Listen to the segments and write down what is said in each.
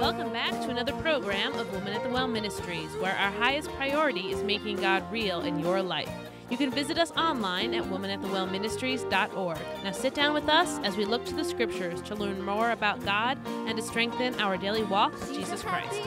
Welcome back to another program of Woman at the Well Ministries, where our highest priority is making God real in your life. You can visit us online at womanatthewellministries.org. Now sit down with us as we look to the scriptures to learn more about God and to strengthen our daily walk with Jesus Christ.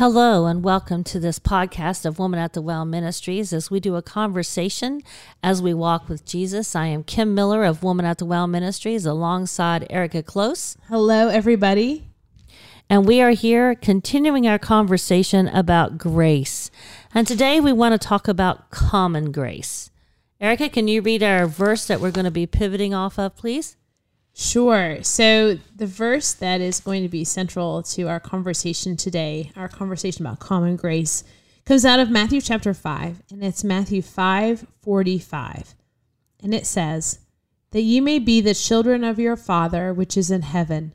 Hello, and welcome to this podcast of Woman at the Well Ministries as we do a conversation as we walk with Jesus. I am Kim Miller of Woman at the Well Ministries alongside Erika Klose, Hello, everybody. and we are here continuing our conversation about grace. And today we want to talk about common grace. Erika, can you read our verse that we're going to be pivoting off of, please? Sure. So, the verse that is going to be central to our conversation today, our conversation about common grace, comes out of Matthew chapter 5, and it's Matthew 5 45. And it says, That ye may be the children of your Father which is in heaven,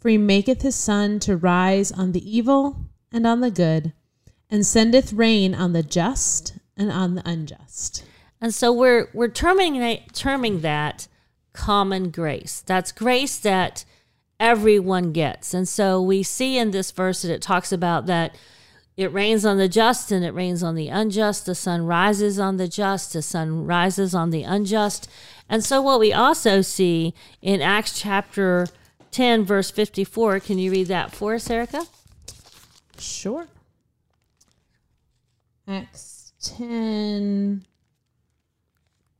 for he maketh his sun to rise on the evil and on the good, and sendeth rain on the just and on the unjust. And so we're we're terming terming that common grace. That's grace that everyone gets. And so we see in this verse that it talks about that it rains on the just and it rains on the unjust. The sun rises on the just, the sun rises on the unjust. And so what we also see in Acts chapter 10 verse 54, can you read that for us, Erika? Sure. Acts 10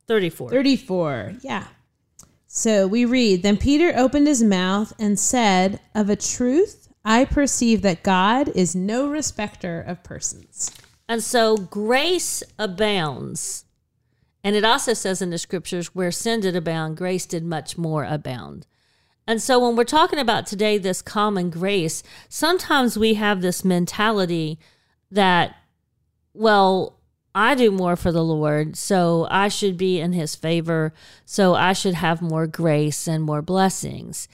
34. 34. Yeah. So we read Then Peter opened his mouth and said, Of a truth, I perceive that God is no respecter of persons. And so grace abounds. And it also says in the scriptures, where sin did abound, grace did much more abound. And so when we're talking about today this common grace, sometimes we have this mentality that, well, I do more for the Lord, so I should be in his favor, so I should have more grace and more blessings.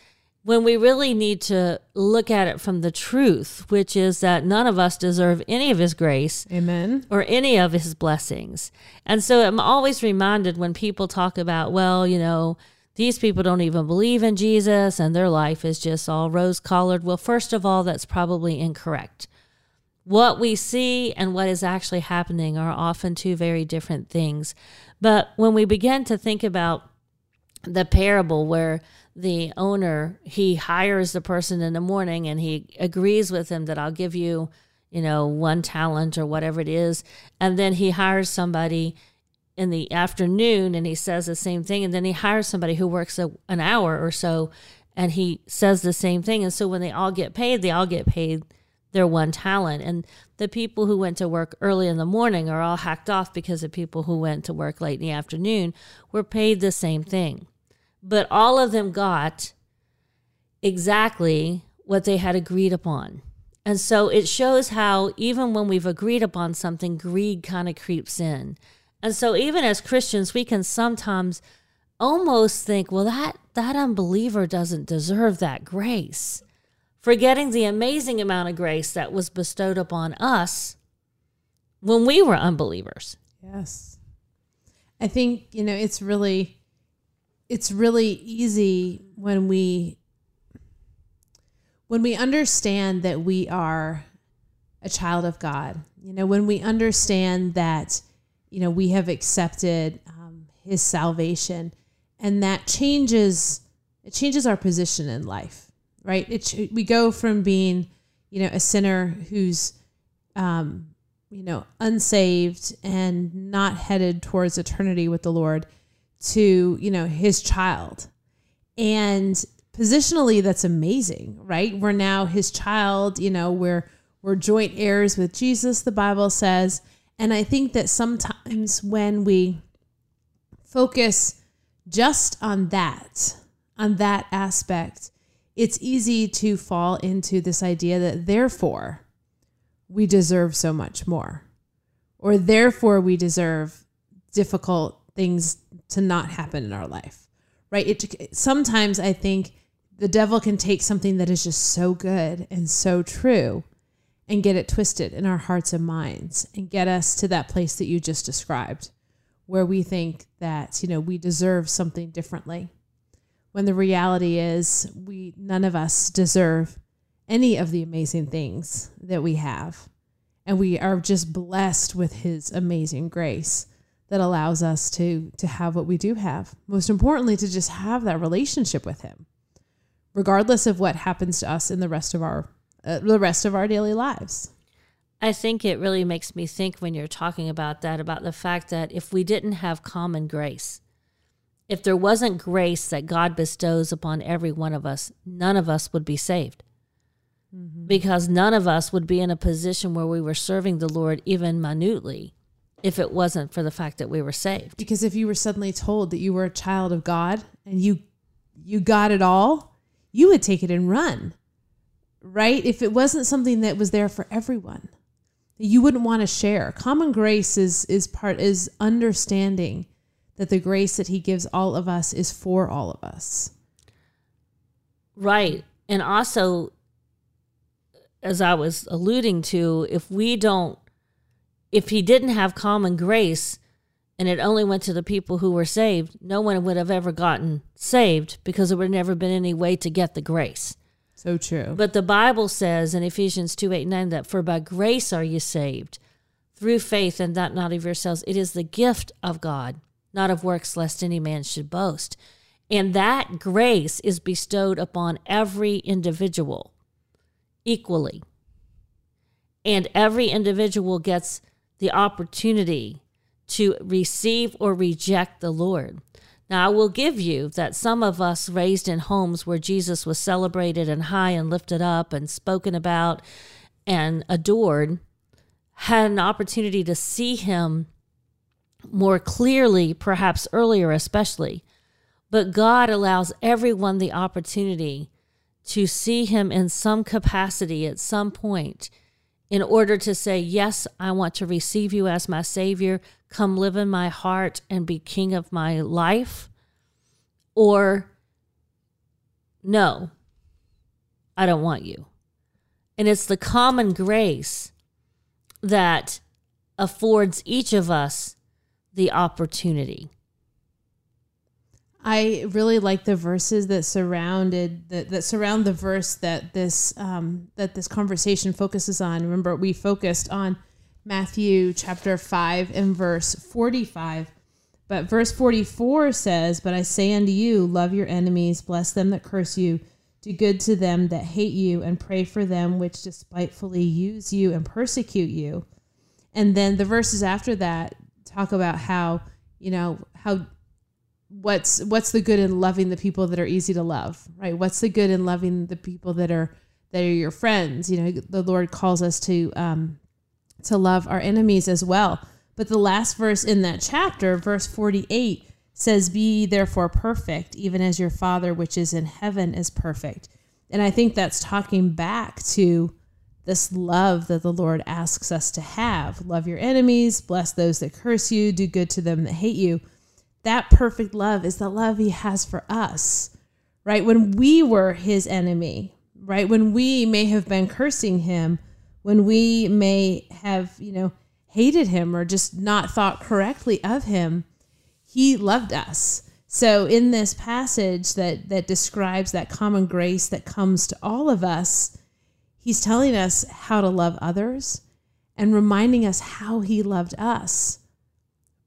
When we really need to look at it from the truth, which is that none of us deserve any of his grace Amen. or any of his blessings. And so I'm always reminded when people talk about, well, you know, these people don't even believe in Jesus and their life is just all rose colored. Well, first of all, that's probably incorrect. What we see and what is actually happening are often two very different things. But when we begin to think about the parable where the owner he hires the person in the morning and he agrees with him that I'll give you, you know, one talent or whatever it is, and then he hires somebody in the afternoon and he says the same thing and then he hires somebody who works a, an hour or so and he says the same thing and so when they all get paid they all get paid their one talent. And the people who went to work early in the morning are all hacked off because the people who went to work late in the afternoon were paid the same thing. But all of them got exactly what they had agreed upon. And so it shows how even when we've agreed upon something greed kind of creeps in. And so even as Christians, we can sometimes almost think, well, that, that unbeliever doesn't deserve that grace. Forgetting the amazing amount of grace that was bestowed upon us when we were unbelievers. Yes. I think, you know, it's really it's really easy when we when we understand that we are a child of God. You know, when we understand that you know we have accepted um, His salvation, and that changes it changes our position in life, right? It we go from being you know a sinner who's um, you know unsaved and not headed towards eternity with the Lord to you know His child, and positionally that's amazing, right? We're now his child, you know, we're we're joint heirs with Jesus, the Bible says. And I think that sometimes when we focus just on that, on that aspect, it's easy to fall into this idea that therefore we deserve so much more, or therefore we deserve difficult things to not happen in our life, right? It sometimes I think the devil can take something that is just so good and so true and get it twisted in our hearts and minds and get us to that place that you just described where we think that you know we deserve something differently when the reality is we none of us deserve any of the amazing things that we have and we are just blessed with his amazing grace that allows us to to have what we do have most importantly to just have that relationship with him regardless of what happens to us in the rest of our uh, the rest of our daily lives. I think it really makes me think when you're talking about that about the fact that if we didn't have common grace, if there wasn't grace that God bestows upon every one of us, none of us would be saved. Mm-hmm. Because none of us would be in a position where we were serving the Lord even minutely if it wasn't for the fact that we were saved. Because if you were suddenly told that you were a child of God and you you got it all, you would take it and run right? If it wasn't something that was there for everyone, you wouldn't want to share. Common grace is is part is understanding that the grace that he gives all of us is for all of us. Right. And also as I was alluding to, if we don't if he didn't have common grace and it only went to the people who were saved, no one would have ever gotten saved because there would have never been any way to get the grace. So true. But the Bible says in Ephesians 2 8 9 that for by grace are you saved through faith and that not of yourselves. It is the gift of God, not of works, lest any man should boast. And that grace is bestowed upon every individual equally. And every individual gets the opportunity to receive or reject the Lord. Now, I will give you that some of us raised in homes where Jesus was celebrated and high and lifted up and spoken about and adored had an opportunity to see him more clearly, perhaps earlier, especially. But God allows everyone the opportunity to see him in some capacity at some point in order to say, Yes, I want to receive you as my Savior. Come live in my heart and be King of my life. Or, No, I don't want you. And it's the common grace that affords each of us the opportunity. I really like the verses that surrounded that, that surround the verse that this um, that this conversation focuses on. Remember, we focused on Matthew chapter five and verse forty five, but verse forty four says, "But I say unto you, love your enemies, bless them that curse you, do good to them that hate you, and pray for them which despitefully use you and persecute you." And then the verses after that talk about how you know how what's what's the good in loving the people that are easy to love right? What's the good in loving the people that are that are your friends? You know the lord calls us to um to love our enemies as well. But the last verse in that chapter verse 48 says be therefore perfect even as your father which is in heaven is perfect. And i think that's talking back to this love that the lord asks us to have love your enemies bless those that curse you do good to them that hate you that perfect love is the love he has for us, right? When we were his enemy, right? When we may have been cursing him, when we may have, you know, hated him or just not thought correctly of him, he loved us. So in this passage that that describes that common grace that comes to all of us, he's telling us how to love others and reminding us how he loved us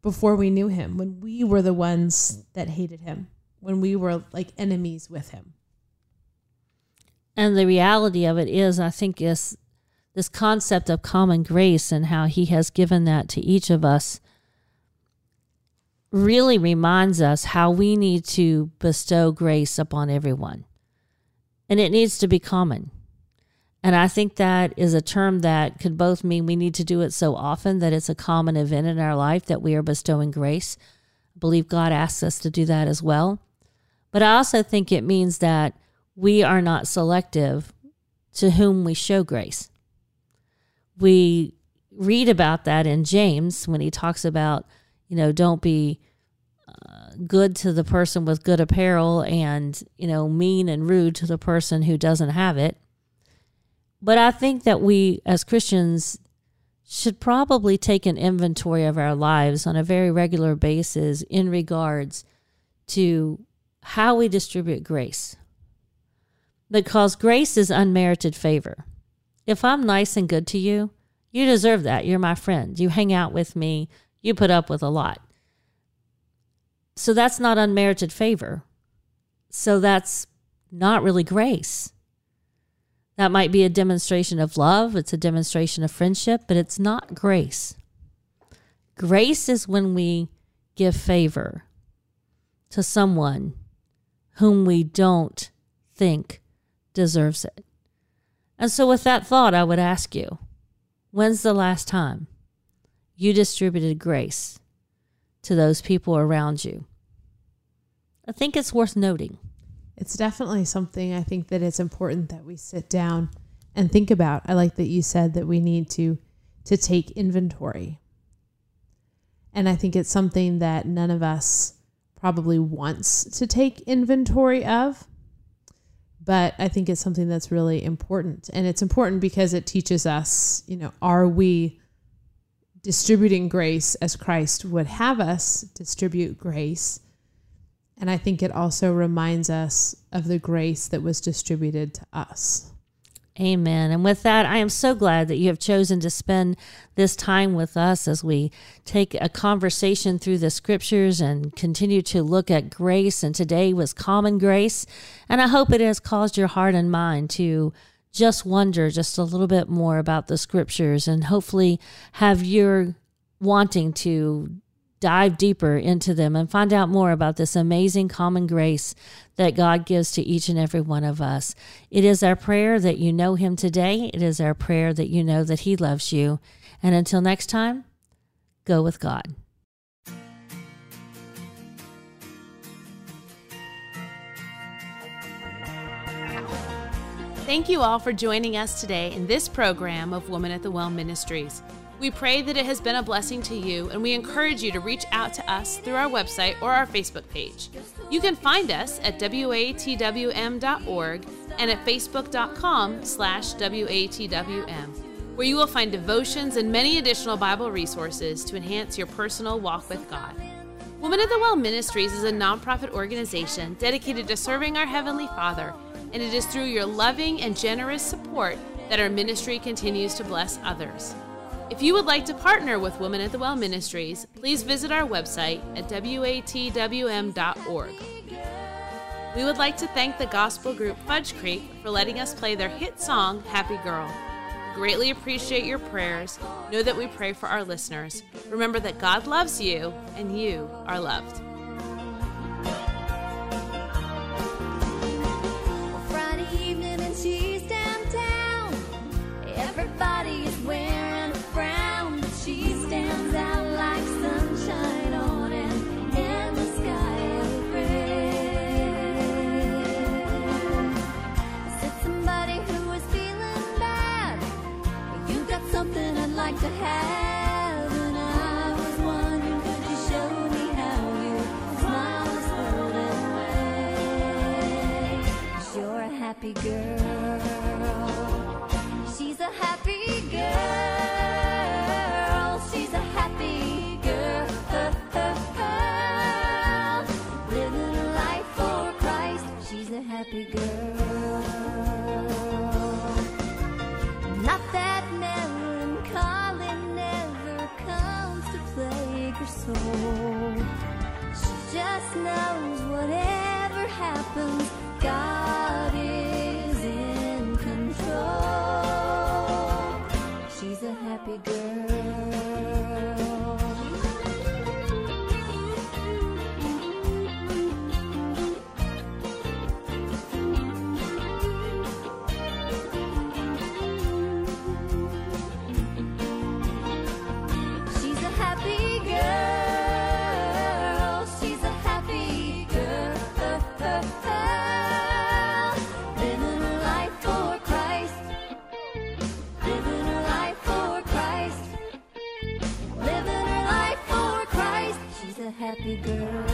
before we knew him, when we were the ones that hated him, when we were like enemies with him. And the reality of it is, I think, is this concept of common grace and how he has given that to each of us really reminds us how we need to bestow grace upon everyone. and it needs to be common. And I think that is a term that could both mean we need to do it so often that it's a common event in our life that we are bestowing grace. I believe God asks us to do that as well. But I also think it means that we are not selective to whom we show grace. We read about that in James when he talks about, you know, don't be uh, good to the person with good apparel and, you know, mean and rude to the person who doesn't have it. But I think that we as Christians should probably take an inventory of our lives on a very regular basis in regards to how we distribute grace. Because grace is unmerited favor. If I'm nice and good to you, you deserve that. You're my friend. You hang out with me. You put up with a lot. So that's not unmerited favor. So that's not really grace. That might be a demonstration of love, it's a demonstration of friendship, but it's not grace. Grace is when we give favor to someone whom we don't think deserves it. And so, with that thought, I would ask you when's the last time you distributed grace to those people around you? I think it's worth noting. It's definitely something I think that it's important that we sit down and think about. I like that you said that we need to to take inventory. And I think it's something that none of us probably wants to take inventory of. But I think it's something that's really important. And it's important because it teaches us, you know, are we distributing grace as Christ would have us distribute grace? And I think it also reminds us of the grace that was distributed to us. Amen. And with that, I am so glad that you have chosen to spend this time with us as we take a conversation through the scriptures and continue to look at grace. And today was common grace. And I hope it has caused your heart and mind to just wonder just a little bit more about the scriptures and hopefully have your wanting to dive deeper into them and find out more about this amazing common grace that God gives to each and every one of us. It is our prayer that you know Him today. It is our prayer that you know that He loves you. And until next time, go with God. Thank you all for joining us today in this program of Woman at the Well Ministries. We pray that it has been a blessing to you, and we encourage you to reach out to us through our website or our Facebook page. You can find us at watwm.org and at facebook.com slash watwm, where you will find devotions and many additional Bible resources to enhance your personal walk with God. Women of the Well Ministries is a nonprofit organization dedicated to serving our Heavenly Father, and it is through your loving and generous support that our ministry continues to bless others. If you would like to partner with Women at the Well Ministries, please visit our website at watwm.org. We would like to thank the gospel group Fudge Creek for letting us play their hit song, Happy Girl. Greatly appreciate your prayers. Know that we pray for our listeners. Remember that God loves you and you are loved. Happy girl. Not that melancholy never comes to plague her soul. She just knows whatever happens, God is in control. She's a happy girl. Happy girl.